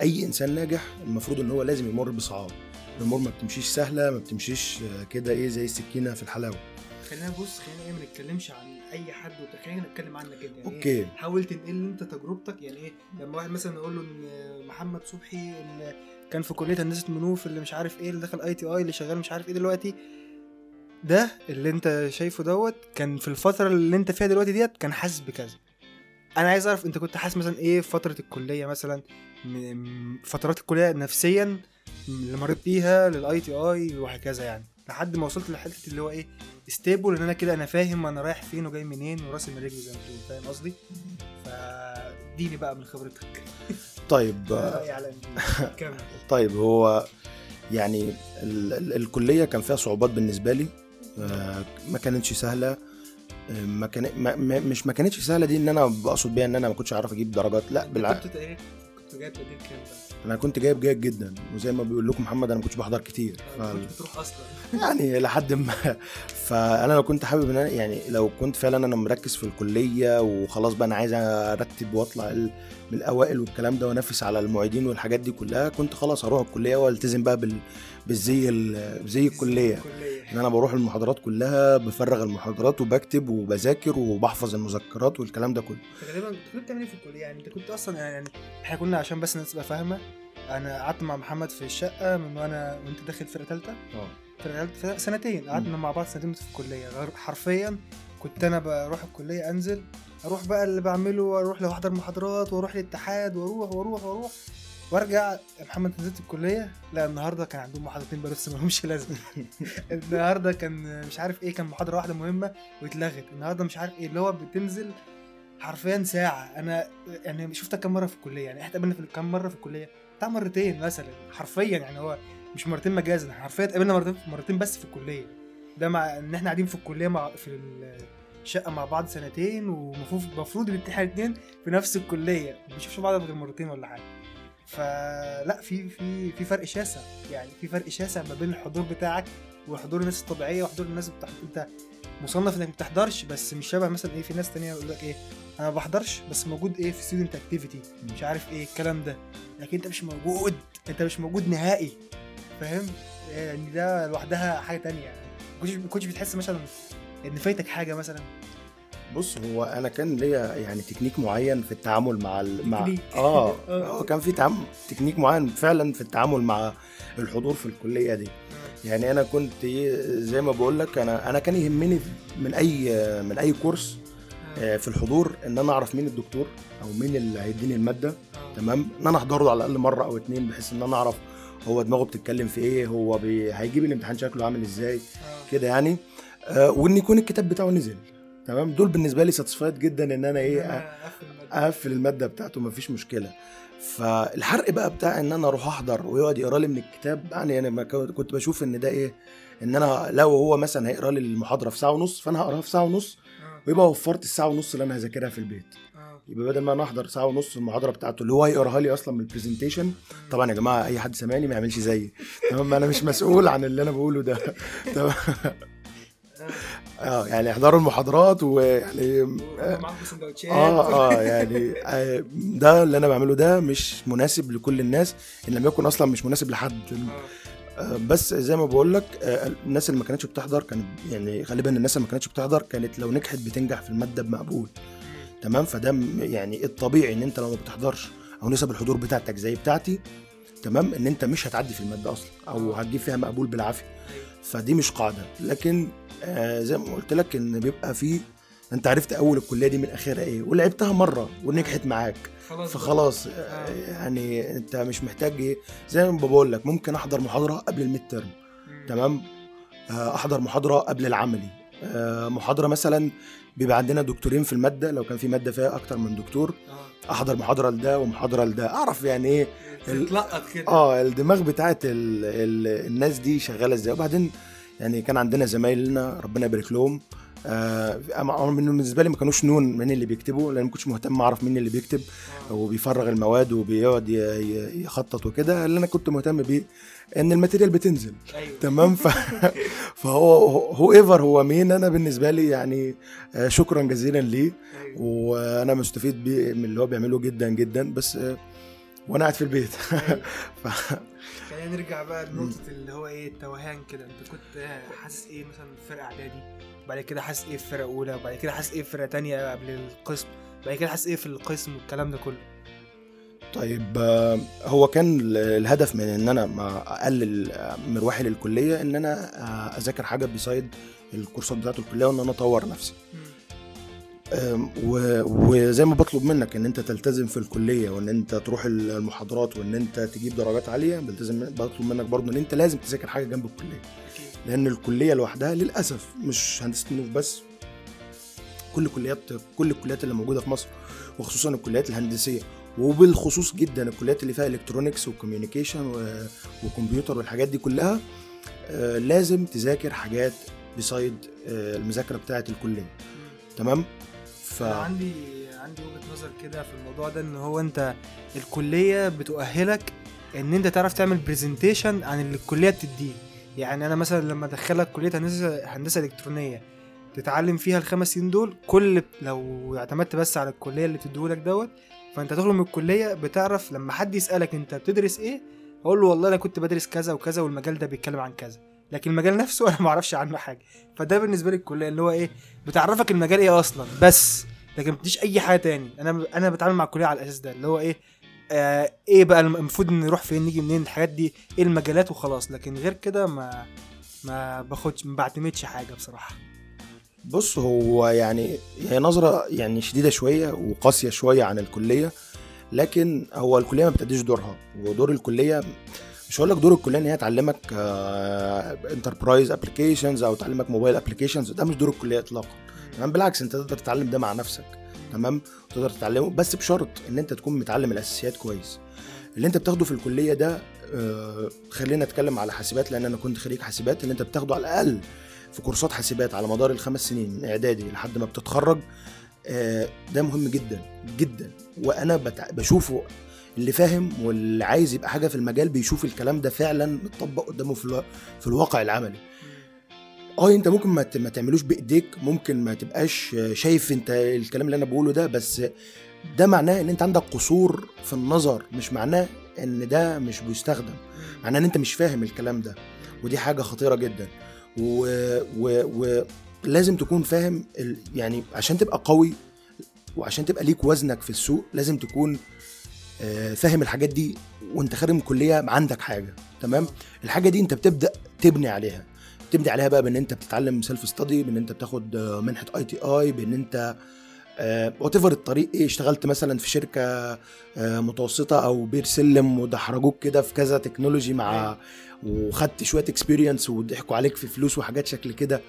أي إنسان ناجح المفروض إن هو لازم يمر بصعاب. الأمور ما بتمشيش سهلة ما بتمشيش آه، كده إيه زي السكينة في الحلاوة. خلينا بص خلينا إيه ما نتكلمش عن أي حد وت- خلينا نتكلم عنك انت يعني إيه؟ أوكي. حاول تنقل أنت تجربتك. يعني إيه لما واحد مثلا يقول له إن محمد صبحي اللي كان في كلية هندسة منوف اللي مش عارف إيه اللي دخل ITI اللي شغال مش عارف إيه دلوقتي ده اللي أنت شايفه دوت كان في الفترة اللي أنت فيها دلوقتي ديت كان حاسس بكذا. أنا عايز أعرف أنت كنت حاسس مثلا إيه في فترة الكلية مثلا؟ فترات الكلية نفسيا اللي مريت بيها لل ITI وهكذا يعني. لحد ما وصلت لحتة اللي هو إيه stable إن أنا كده أنا فاهم أنا رايح فين وجاي منين وراسي من رجلي زي ما بتقول فاهم قصدي؟ فاديني بقى من خبرتك. طيب آه، طيب هو يعني ال ال الكلية كان فيها صعوبات بالنسبة لي آه، ما كانتش سهلة ما كان ما ما- مش ما كانتش سهلة دي إن أنا بقصد بيها إن أنا ما كنتش عارف أجيب درجات لا بالعكس كنت إيه؟ كنت جايب تقدير كام؟ أنا كنت جايب جيد جدا وزي ما بيقول لكم محمد أنا ما كنتش بحضر كتير. ف... بتروح أصلا. يعني لحد ما. فأنا لو كنت حابب إن أنا يعني لو كنت فعلا أنا مركز في الكلية وخلاص بقى أنا عايز أرتب وأطلع من الأوائل والكلام ده وأنافس على المعيدين والحاجات دي كلها كنت خلاص هروح الكلية وألتزم بقى بال... بالزي ال... بزي الكلية. إن أنا بروح المحاضرات كلها بفرغ المحاضرات وبكتب وبذاكر وبحفظ المذكرات والكلام ده كله. أنت كنت بتعمل إيه في الكلية؟ يعني أنت كنت أصلا يعني إحنا كنا عشان بس الناس تبقى فاهمة أنا قعدت مع محمد في الشقة من وأنا وأنت داخل فرقة ثالثه فرقة ثالثه سنتين قعدنا مع بعض سنتين في الكلية. حرفيا كنت أنا بروح الكلية أنزل أروح بقى اللي بعمله وأروح لو أحضر محاضرات وأروح الاتحاد وأروح وأروح وأروح. وارجع محمد نزلت الكلية؟ لا النهارده كان عندهم محاضرتين بس ما لهمش لازمة. النهارده كان مش عارف إيه كان محاضرة واحدة مهمة واتلغت. النهارده مش عارف إيه اللي هو بتنزل حرفيا ساعة. أنا يعني شفتك كم مرة في الكلية يعني إحنا اتقابلنا في كم مرة في الكلية؟ بتاع مرتين مثلا حرفيا يعني هو مش مرتين مجازا حرفيا اتقابلنا مرتين مرتين بس في الكلية. ده مع إن إحنا قاعدين في الكلية مع في الشقة مع بعض سنتين ومفروض المفروض ان إحنا الاثنين في نفس الكلية. ما بنشوفش بعض غير مرتين ولا حاجة. فلا في في في فرق شاسع. يعني في فرق شاسع ما بين الحضور بتاعك وحضور الناس الطبيعية وحضور الناس بتاع انت مصنف انك ما بتحضرش بس مش شبه مثلا إيه في ناس تانية يقول لك إيه أنا ما بحضرش بس موجود إيه في student activity مش عارف إيه الكلام ده. لكن انت مش موجود انت مش موجود نهائي. فاهم؟ يعني ده لوحدها حاجة تانية. يعني ما كنتش ما كنتش بتحس مثلا إن فايتك حاجة مثلا؟ بص هو أنا كان ليا يعني تكنيك معين في التعامل مع ال... مع. آه آه. هو كان في تعامل تكنيك معين فعلا في التعامل مع الحضور في الكلية دي. يعني أنا كنت إيه، زي ما بقول لك أنا أنا كان يهمني من أي من أي كورس آه، في الحضور إن أنا أعرف مين الدكتور أو مين اللي هيديني المادة تمام؟ إن أنا أحضره على الأقل مرة أو اتنين بحيث إن أنا أعرف هو دماغه بتتكلم في إيه هو بي... هيجيب الامتحان شكله عامل إزاي كده يعني. آه وإن يكون الكتاب بتاعه نزل. تمام؟ دول بالنسبة لي satisfied جدا إن أنا إيه أقفل المادة. بتاعته مفيش مشكلة. فالحرق بقى بتاع إن أنا أروح أحضر ويقعد يقرأ لي من الكتاب يعني أنا ما كنت كنت بشوف إن ده إيه إن أنا لو هو مثلا هيقرأ لي المحاضرة في ساعة ونص فأنا هقراها في ساعة ونص ويبقى وفرت الساعة ونص اللي أنا هذاكرها في البيت. يبقى بدل ما أنا أحضر ساعة ونص المحاضرة بتاعته اللي هو هيقراها لي أصلا من ال presentation طبعا يا جماعة أي حد سامعني ما يعملش زيي. تمام؟ أنا مش مسؤول عن اللي أنا بقوله ده. تمام؟ آه يعني احضروا المحاضرات ويعني معاكم سندوتشات آه آه يعني آه، ده اللي أنا بعمله ده مش مناسب لكل الناس إن لم يكن أصلا مش مناسب لحد. آه، بس زي ما بقول لك آه، الناس اللي ما كانتش بتحضر كانت يعني غالبا الناس اللي ما كانتش بتحضر كانت لو نجحت بتنجح في المادة بمقبول. تمام؟ فده يعني الطبيعي إن أنت لو ما بتحضرش أو نسب الحضور بتاعتك زي بتاعتي تمام؟ إن أنت مش هتعدي في المادة أصلا أو هتجيب فيها مقبول بالعافية. فدي مش قاعدة. لكن آه زي ما قلت لك إن بيبقى في أنت عرفت أول الكلية دي من اخرها إيه ولعبتها مرة ونجحت معاك. خلاص فخلاص آه، آه. يعني أنت مش محتاج إيه زي ما بقول لك ممكن أحضر محاضرة قبل الميد ترم تمام؟ آه، أحضر محاضرة قبل العملي. آه، محاضرة مثلا بيبقى عندنا دكتورين في المادة لو كان في مادة فيها أكتر من دكتور أحضر محاضرة لده ومحاضرة لده. أعرف يعني إيه تتلقط كده. آه الدماغ بتاعت ال ال الناس دي شغالة إزاي؟ وبعدين يعني كان عندنا زمايلنا ربنا يبارك لهم. آه بالنسبة لي ما كانوش نون من اللي بيكتبوا لأن ما كنتش مهتم أعرف مين اللي بيكتب وبيفرغ المواد وبيقعد يخطط وكده. اللي أنا كنت مهتم بيه إن ال material بتنزل. أيوه. تمام؟ ف... فهو هو ايفر هو مين أنا بالنسبة لي يعني آه، شكرا جزيلا ليه. أيوة. وأنا مستفيد بيه من اللي هو بيعمله جدا جدا. بس آه، وأنا قاعد في البيت. أيوة. ف... خلينا نرجع بقى لنقطة اللي هو إيه التوهان كده. أنت كنت حاسس إيه مثلا في فرقة إعدادي؟ بعد كده حاسس إيه في فرقة أولى؟ وبعد كده حاسس إيه في فرقة تانية قبل القسم؟ بعد كده حاسس إيه في القسم والكلام ده كله؟ طيب آه، هو كان ال- الهدف من إن أنا ما أقلل آه، مروحي للكلية إن أنا آه، أذاكر حاجة بيسايد الكورسات بتاعت الكلية وإن أنا أطور نفسي. وزي ما بطلب منك إن أنت تلتزم في الكلية وإن أنت تروح المحاضرات وإن أنت تجيب درجات عالية بلتزم بطلب منك برضه إن أنت لازم تذاكر حاجة جنب الكلية. لأن الكلية لوحدها للأسف مش هندسة النوف بس. كل كليات كل الكليات اللي موجودة في مصر وخصوصا الكليات الهندسية وبالخصوص جدا الكليات اللي فيها electronics و communication وكمبيوتر والحاجات دي كلها آه، لازم تذاكر حاجات beside المذاكرة بتاعة الكلية. تمام؟ ف... عندي عندي وجهة نظر كده في الموضوع ده إن هو أنت الكلية بتؤهلك إن أنت تعرف تعمل presentation عن اللي الكلية بتديه. يعني أنا مثلا لما أدخلك كلية هندسة هندسة إلكترونية تتعلم فيها الخمس سنين دول كل لو اعتمدت بس على الكلية اللي بتديهولك دوت فأنت تخرج من الكلية بتعرف لما حد يسألك أنت بتدرس إيه أقول له والله أنا كنت بدرس كذا وكذا والمجال ده بيتكلم عن كذا. لكن المجال نفسه أنا ما أعرفش عنه حاجة. فده بالنسبة لي الكلية اللي هو إيه بتعرفك المجال إيه أصلا. بس لكن ما بتديش أي حاجة تاني. أنا أنا بتعامل مع الكلية على الأساس ده اللي هو إيه آه إيه بقى المفروض نروح فين نيجي منين الحاجات دي إيه المجالات وخلاص. لكن غير كده ما ما باخدش ما بعتمدش حاجة بصراحة. بص هو يعني هي نظرة يعني شديدة شوية وقاسية شوية عن الكلية لكن هو الكلية ما بتأديش دورها. ودور الكلية مش هقول لك دور الكلية إن هي تعلمك enterprise applications أو تعلمك mobile applications ده مش دور الكلية اطلاقا. تمام؟ بالعكس أنت تقدر تتعلم ده مع نفسك. تمام؟ تقدر تتعلمه بس بشرط إن أنت تكون متعلم الأساسيات كويس. اللي أنت بتاخده في الكلية ده آه خلينا نتكلم على حاسبات لأن أنا كنت خريج حاسبات اللي أنت بتاخده على الأقل في كورسات حاسبات على مدار الخمس سنين من إعدادي لحد ما بتتخرج آه ده مهم جدا جدا. وأنا بشوفه اللي فاهم واللي عايز يبقى حاجة في المجال بيشوف الكلام ده فعلا متطبق قدامه في, ألو... في الواقع العملي. أه أنت ممكن ما, ما تعملوش بإيديك ممكن ما تبقاش شايف أنت الكلام اللي أنا بقوله ده بس ده معناه إن أنت عندك قصور في النظر مش معناه إن ده مش بيستخدم. معناه إن أنت مش فاهم الكلام ده. ودي حاجة خطيرة جدا. و... و... و... لازم تكون فاهم ال... يعني عشان تبقى قوي وعشان تبقى ليك وزنك في السوق لازم تكون فاهم الحاجات دي وانت خارج من الكلية عندك حاجة تمام؟ الحاجة دي انت بتبدأ تبني عليها تبني عليها بقى بان انت بتتعلم self study بان انت بتاخد آه، منحة ITI بان انت whatever الطريق إيه اشتغلت مثلا في شركة متوسطة أو بير سلم ودحرجوك كده في كذا technology مع وخدت شوية experience وضحكوا عليك في فلوس وحاجات شكل كده.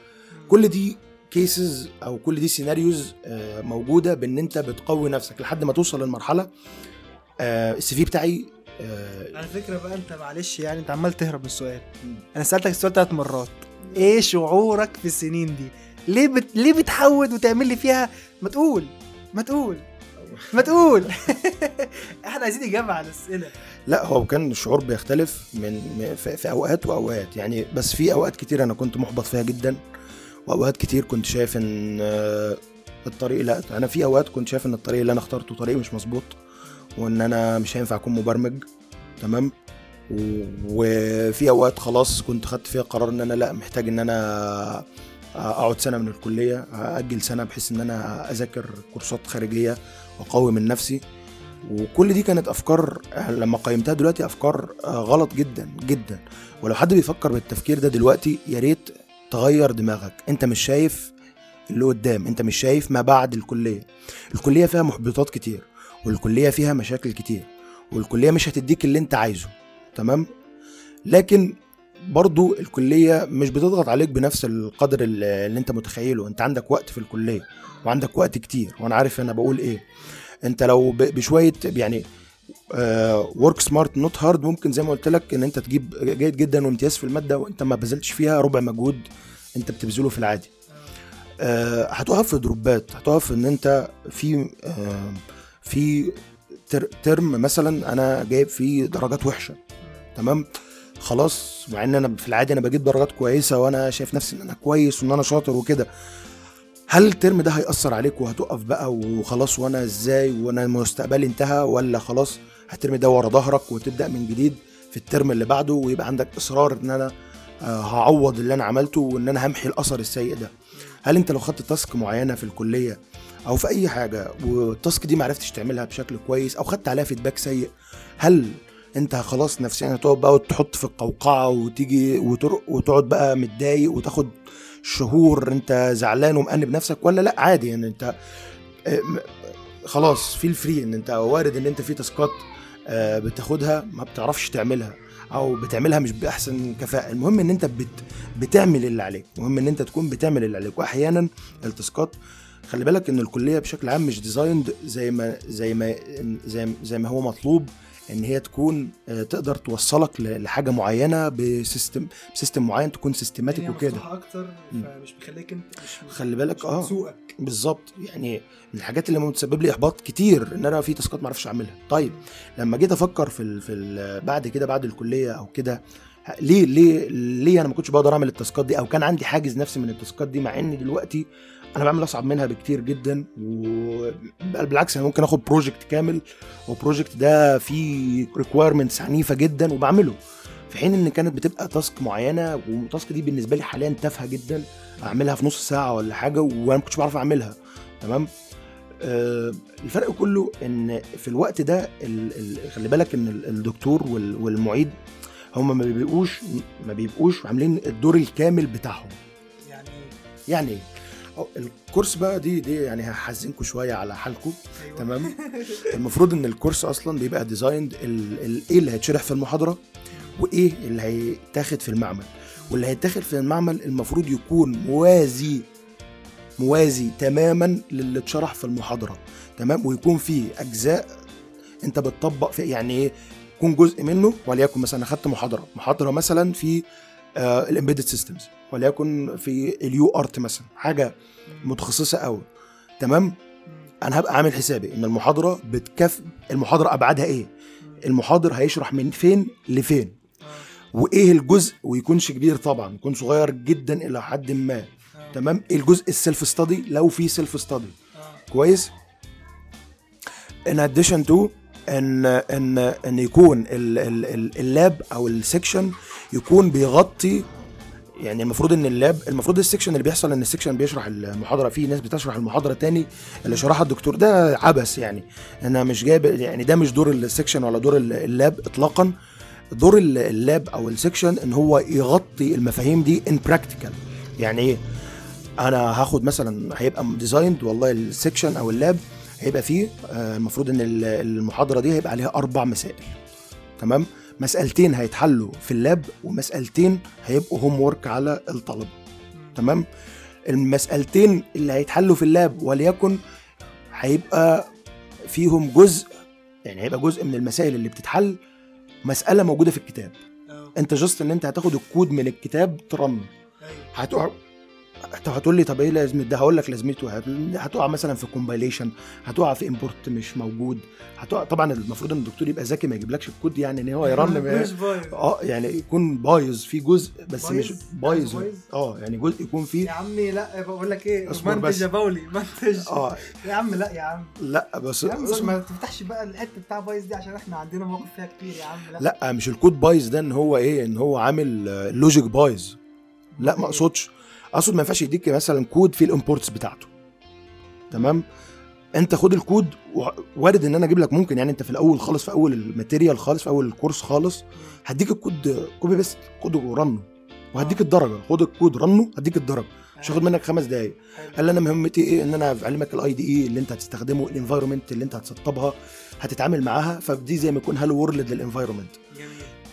كل دي cases أو كل دي scenarios موجودة بان انت بتقوي نفسك لحد ما توصل للمرحلة آه ال CV بتاعي آه على فكرة بقى انت معلش يعني انت عمال تهرب من السؤال. أنا سألتك السؤال ثلاث مرات. إيه شعورك في السنين دي؟ ليه بت... ليه بتحود وتعمل لي فيها؟ ما تقول ما تقول ما تقول. إحنا عايزين اجابه على الأسئلة. لا هو كان الشعور بيختلف من في أوقات وأوقات. يعني بس في أوقات كتير أنا كنت محبط فيها جدا وأوقات كتير كنت شايف إن آه، الطريق لا. أنا في أوقات كنت شايف إن الطريق اللي أنا اخترته طريق مش مظبوط. وإن أنا مش هينفع أكون مبرمج تمام؟ وفي أوقات خلاص كنت خدت فيها قرار إن أنا لأ محتاج إن أنا أقعد سنة من الكلية أجل سنة بحيث إن أنا أذاكر كورسات خارجيه وأقوي من نفسي. وكل دي كانت أفكار لما قيمتها دلوقتي أفكار غلط جدا جدا. ولو حد بيفكر بالتفكير ده دلوقتي يا ريت تغير دماغك. أنت مش شايف اللي قدام أنت مش شايف ما بعد الكلية. الكلية فيها محبطات كتير. والكلية فيها مشاكل كتير والكلية مش هتديك اللي انت عايزه تمام؟ لكن برضو الكلية مش بتضغط عليك بنفس القدر اللي انت متخيله انت عندك وقت في الكلية وعندك وقت كتير وأنا عارف أنا بقول إيه. انت لو بشوية يعني work smart not hard ممكن زي ما قلت لك ان انت تجيب جيد جدا وامتياز في المادة وانت ما بذلتش فيها ربع مجهود انت بتبذله في العادي. آه هتقف في drop ات هتقف ان انت في آه في ترم مثلا أنا جايب فيه درجات وحشة تمام؟ خلاص مع إن أنا في العادي أنا بجيب درجات كويسة وأنا شايف نفسي إن أنا كويس وإن أنا شاطر وكده. هل الترم ده هيأثر عليك وهتقف بقى وخلاص وأنا إزاي وأنا مستقبلي انتهى ولا خلاص هترمي ده ورا ظهرك وتبدأ من جديد في الترم اللي بعده ويبقى عندك إصرار إن أنا آه، هعوض اللي أنا عملته وإن أنا همحي الأثر السيء ده؟ هل أنت لو خدت task معينة في الكلية أو في أي حاجة وال task دي معرفتش تعملها بشكل كويس أو خدت عليها feedback سيء هل أنت خلاص نفسيا هتقعد بقى وتحط في القوقعة وتيجي وتقعد بقى متضايق وتاخد شهور أنت زعلان ومأنب نفسك ولا لأ؟ عادي يعني أنت آه، خلاص feel free إن أنت وارد إن أنت في task ات آه، بتاخدها ما بتعرفش تعملها أو بتعملها مش بأحسن كفاءة. المهم إن أنت بت بتعمل اللي عليك المهم إن أنت تكون بتعمل اللي عليك. واحيانا ال task ات خلي بالك إن الكلية بشكل عام مش designed زي ما زي ما زي, زي ما هو مطلوب إن هي تكون آه، تقدر توصلك لحاجة معينة ب system system معين تكون systematic الدنيا وكده. أكتر. فمش بيخليك أنت مش خلي بالك مش آه. بالظبط. يعني من الحاجات اللي متسبب لي إحباط كتير إن أنا في task ات ما أعرفش أعملها. طيب لما جيت أفكر في ال في ال بعد كده بعد الكلية أو كده ليه ليه ليه أنا ما كنتش بقدر اعمل ال task ات دي أو كان عندي حاجز نفسي من ال task ات دي مع ان دلوقتي أنا بعمل اصعب منها بكتير جدا وبالعكس أنا ممكن اخد project كامل وال project ده فيه requirements عنيفة جدا وبعمله. في حين إن كانت بتبقى task معينة وال task دي بالنسبة لي حاليا تافهة جدا أعملها في نص ساعة ولا حاجة وأنا ما كنتش بعرف أعملها. تمام؟ آه الفرق كله إن في الوقت ده خلي بالك إن ال- الدكتور وال- والمعيد هم ما بيبقوش ما بيبقوش عاملين الدور الكامل بتاعهم. يعني يعني إيه ال course بقى دي دي يعني هحزنكم شوية على حالكم. أيوه. تمام؟ المفروض إن ال course أصلا بيبقى designed إيه اللي هيتشرح في المحاضرة وإيه اللي هيتاخد في المعمل. واللي هيتاخد في المعمل المفروض يكون موازي موازي تماما للي اتشرح في المحاضرة. تمام؟ ويكون فيه أجزاء أنت بتطبق في يعني إيه؟ يكون جزء منه وليكن مثلا أخدت محاضرة. محاضرة مثلا في ال embedded systems وليكن في ال UART مثلا. حاجة متخصصة قوي. تمام؟ أنا هبقى عامل حسابي إن المحاضرة بتكفي المحاضرة ابعادها إيه؟ المحاضر هيشرح من فين لفين. وإيه الجزء؟ ويكونش كبير طبعا يكون صغير جدا إلى حد ما. تمام؟ إيه الجزء ال self study لو في self study كويس؟ In addition to إن إن إن يكون ال- ال- ال- ال lab أو ال section يكون بيغطي يعني المفروض إن ال lab المفروض ال section اللي بيحصل إن ال section بيشرح المحاضرة في ناس بتشرح المحاضرة تاني اللي شرحها الدكتور. ده عبث يعني. أنا مش جايب يعني ده مش دور ال section ولا دور ال- ال lab اطلاقا. دور ال- ال lab أو ال section إن هو يغطي المفاهيم دي in practical يعني إيه؟ أنا هاخد مثلا هيبقى designed والله ال section أو ال lab هيبقى فيه آه، المفروض إن ال- المحاضرة دي هيبقى عليها أربع مسائل تمام؟ مسألتين هيتحلوا في ال lab ومسألتين هيبقوا homework على الطلبة تمام؟ المسألتين اللي هيتحلوا في ال lab وليكن هيبقى فيهم جزء يعني هيبقى جزء من المسائل اللي بتتحل مسألة موجودة في الكتاب. أنت just إن أنت هتاخد الكود من الكتاب ت run ه هتقع طب هتقول لي طب إيه لازمة؟ ده هقول لك لازمته. هت- هتقع مثلا في compilation هتقع في import مش موجود. هتقع طبعا المفروض إن الدكتور يبقى ذكي ما يجيبلكش الكود يعني إن هو ي run آه يعني يكون بايظ في جزء بس مش بايظ؟ بايظ؟ آه يعني جزء يكون يا فيه عمي لا بقول لك إيه منتج بس. يا باولي منتج. آه. يا عم لا يا عم. لا بس يا عم بس ما تفتحش بقى الحتة بتاع بايظ دي عشان إحنا عندنا مواقف فيها كتير يا عم لا. لا مش الكود بايظ ده إن هو إيه إن هو عامل logic بايظ لا ما أقصدش. أقصد ما ينفعش يديك مثلا كود فيه ال imports بتاعته. تمام؟ أنت خد الكود وارد إن أنا أجيب لك ممكن يعني أنت في الأول خالص في أول ال material خالص في أول ال course خالص هديك ال code copy paste خده و run ه. وهديك الدرجة خد ال code run ه هديك الدرجة. مش هاخد منك خمس دقايق. قال لي أنا مهمتي إيه؟ إن أنا اعلمك ال IDE اللي أنت هتستخدمه ال environment اللي أنت هتسطبها هتتعامل معاها. فدي زي ما يكون hello world لل environment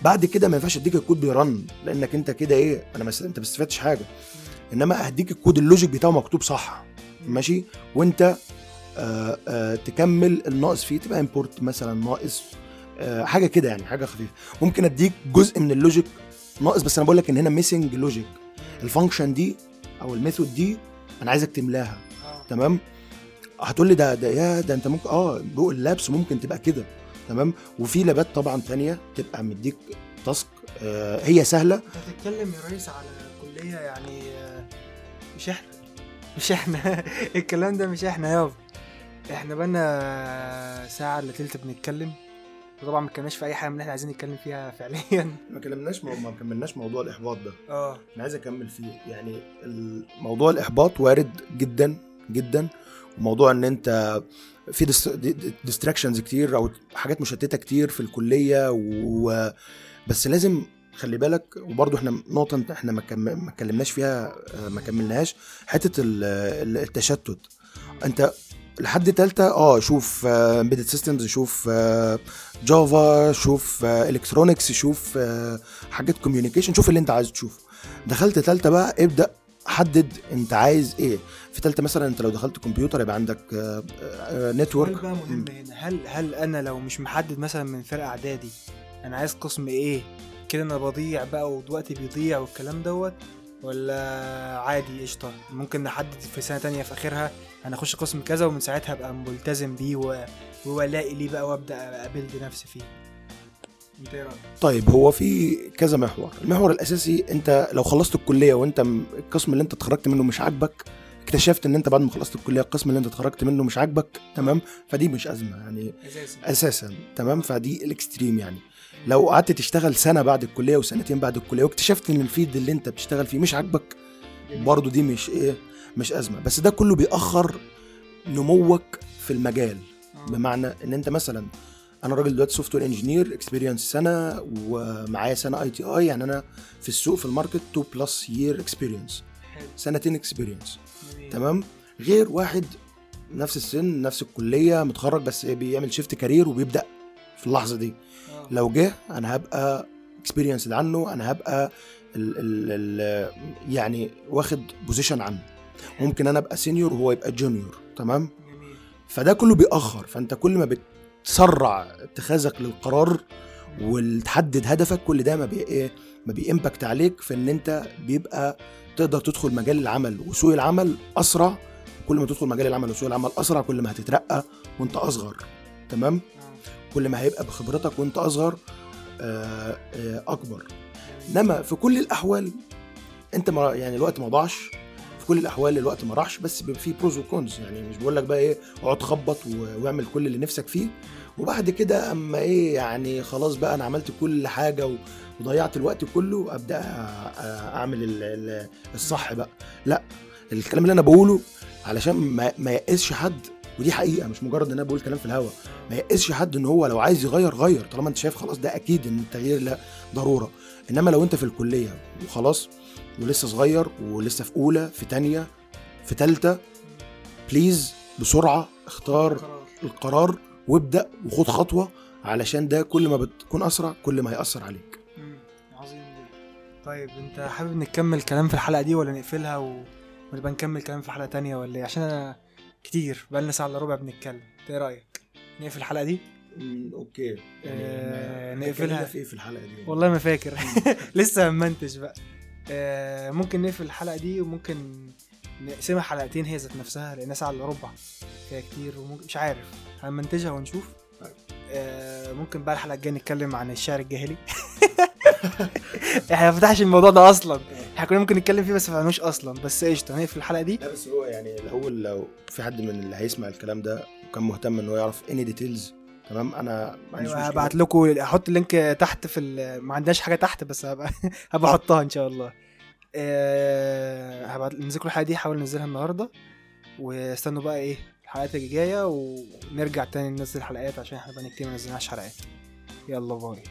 بعد كده ما ينفعش اديك ال code بي run لأنك أنت كده إيه؟ أنا مس... أنت ما استفدتش حاجة. إنما هديك ال code ال logic بتاعه مكتوب صح ماشي؟ وأنت آه آه تكمل الناقص فيه تبقى import مثلا ناقص آه حاجة كده يعني حاجة خفيفة. ممكن أديك جزء من ال logic ناقص بس أنا بقول لك إن هنا missing logic ال function دي أو ال method دي أنا عايزك تملاها آه. تمام؟ هتقول لي ده ده يا ده أنت ممكن آه جو اللابس ممكن تبقى كده تمام؟ وفي لابات طبعا تانية تبقى مديك تاسك آه هي سهلة. أنت بتتكلم يا ريس على كلية يعني مش إحنا. مش إحنا. الكلام ده مش إحنا. يابا إحنا بقالنا ساعة إلا تلت بنتكلم. وطبعا ما اتكلمناش في أي حاجة من اللي إحنا عايزين نتكلم فيها فعليا. ما كلمناش ما كملناش موضوع الإحباط ده. آه. أنا عايز أكمل فيه. يعني موضوع الإحباط وارد جدا جدا. وموضوع إن أنت في distractions كتير أو حاجات مشتتة كتير في الكلية و بس لازم خلي بالك وبرضه إحنا نقطة إحنا ما ما اتكلمناش فيها آه، ما كملناهاش حتة ال- ال- التشتت. أنت لحد تالتة آه شوف embedded systems شوف Java شوف electronics شوف آه، حاجات communication شوف اللي أنت عايز تشوفه دخلت تالتة بقى ابدأ حدد أنت عايز إيه. في تالتة مثلا أنت لو دخلت كمبيوتر يبقى عندك network بقى مهم هنا؟ هل هل أنا لو مش محدد مثلا من فرقة إعدادي أنا عايز قسم إيه؟ كده أنا بضيع بقى ووقتي بيضيع والكلام دوت ولا عادي؟ قشطة. ممكن نحدد في سنة تانية في آخرها أنا أخش قسم كذا ومن ساعتها أبقى ملتزم بيه و- وألاقي ليه بقى وأبدأ أ build نفسي فيه. أنت إيه رأيك؟ طيب هو في كذا محور. المحور الأساسي أنت لو خلصت الكلية وأنت القسم اللي أنت اتخرجت منه مش عاجبك اكتشفت إن أنت بعد ما خلصت الكلية القسم اللي أنت اتخرجت منه مش عاجبك تمام؟ فدي مش أزمة يعني. اساسي أساسا تمام؟ فدي ال extreme يعني. لو قعدت تشتغل سنة بعد الكلية وسنتين بعد الكلية واكتشفت إن ال field اللي أنت بتشتغل فيه مش عاجبك برضه دي مش إيه مش أزمة. بس ده كله بيأخر نموك في المجال. بمعنى إن أنت مثلا أنا راجل دلوقتي software engineer experience سنة ومعايا سنة ITI يعني أنا في السوق في ال market 2 plus year experience سنتين experience. تمام؟ غير واحد نفس السن نفس الكلية متخرج بس بيعمل shift career وبيبدأ في اللحظة دي. آه. لو جه أنا هبقى experience عنه أنا هبقى ال ال ال يعني واخد position عنه. ممكن أنا أبقى senior وهو يبقى junior تمام؟ فده كله بيأخر فأنت كل ما بتسرع اتخاذك للقرار وتحدد هدفك كل ده ما بي إيه ما بي impact عليك في إن أنت بيبقى تقدر تدخل مجال العمل. وسوق العمل أسرع كل ما تدخل مجال العمل وسوق العمل أسرع كل ما هتترقى وأنت أصغر تمام. كل ما هيبقى بخبرتك وانت اصغر آه، آه، اكبر. انما في كل الاحوال انت ما يعني الوقت ما ضاعش. في كل الاحوال الوقت ما راحش بس بيبقى فيه بروز وكونز يعني مش بقول لك بقى إيه اقعد خبط واعمل كل اللي نفسك فيه. وبعد كده اما إيه يعني خلاص بقى أنا عملت كل حاجة وضيعت الوقت كله ابدأ اعمل ال- ال- الصح بقى. لا الكلام اللي أنا بقوله علشان ما, يقسش حد ودي حقيقة مش مجرد إن أنا بقول كلام في الهوا ما يقسش حد إن هو لو عايز يغير غير طالما أنت شايف خلاص ده أكيد إن التغيير لا ضرورة إنما لو أنت في الكلية وخلاص ولسه صغير ولسه في أولى في تانية في تالتة بليز بسرعة اختار قرار. القرار وابدأ وخد خطوة علشان ده كل ما بتكون أسرع كل ما هيأثر عليك. عظيم طيب أنت حابب نكمل كلام في الحلقة دي ولا نقفلها. ونبقى نكمل كلام في حلقة تانية ولا إيه عشان أنا كتير بقالنا ساعه الا ربع بنتكلم. إيه رأيك؟ نقفل الحلقة دي؟ أوكي. آه، نقفلها. في إيه في الحلقة دي؟ والله ما فاكر. لسه منتج بقى. آه ممكن نقفل الحلقة دي وممكن نقسمها حلقتين هي ذات نفسها لانها ساعه إلا ربع فيها كتير وممكن مش عارف. هنمنتجها ونشوف. طيب. آه ممكن بقى الحلقة الجاية نتكلم عن الشعر الجاهلي. إحنا ما فتحش الموضوع ده أصلا. إحنا كنا ممكن نتكلم فيه بس ما فهمناش أصلا. بس قشطة نقفل الحلقة دي. لا بس هو يعني الأول لو في حد من اللي هيسمع الكلام ده وكان مهتم إن هو يعرف any details تمام؟ أنا أيوه. هبعت لكم هحط ال link تحت في ال... ما عندناش حاجة تحت بس هبقى هبقى أحطها إن شاء الله. أه... هبعت ننزل الحلقة دي حاول ننزلها النهارده. واستنوا بقى إيه الحلقات اللي جاية ونرجع تاني ننزل حلقات عشان إحنا بقى كتير ما نزلناش حلقات. يلا باي.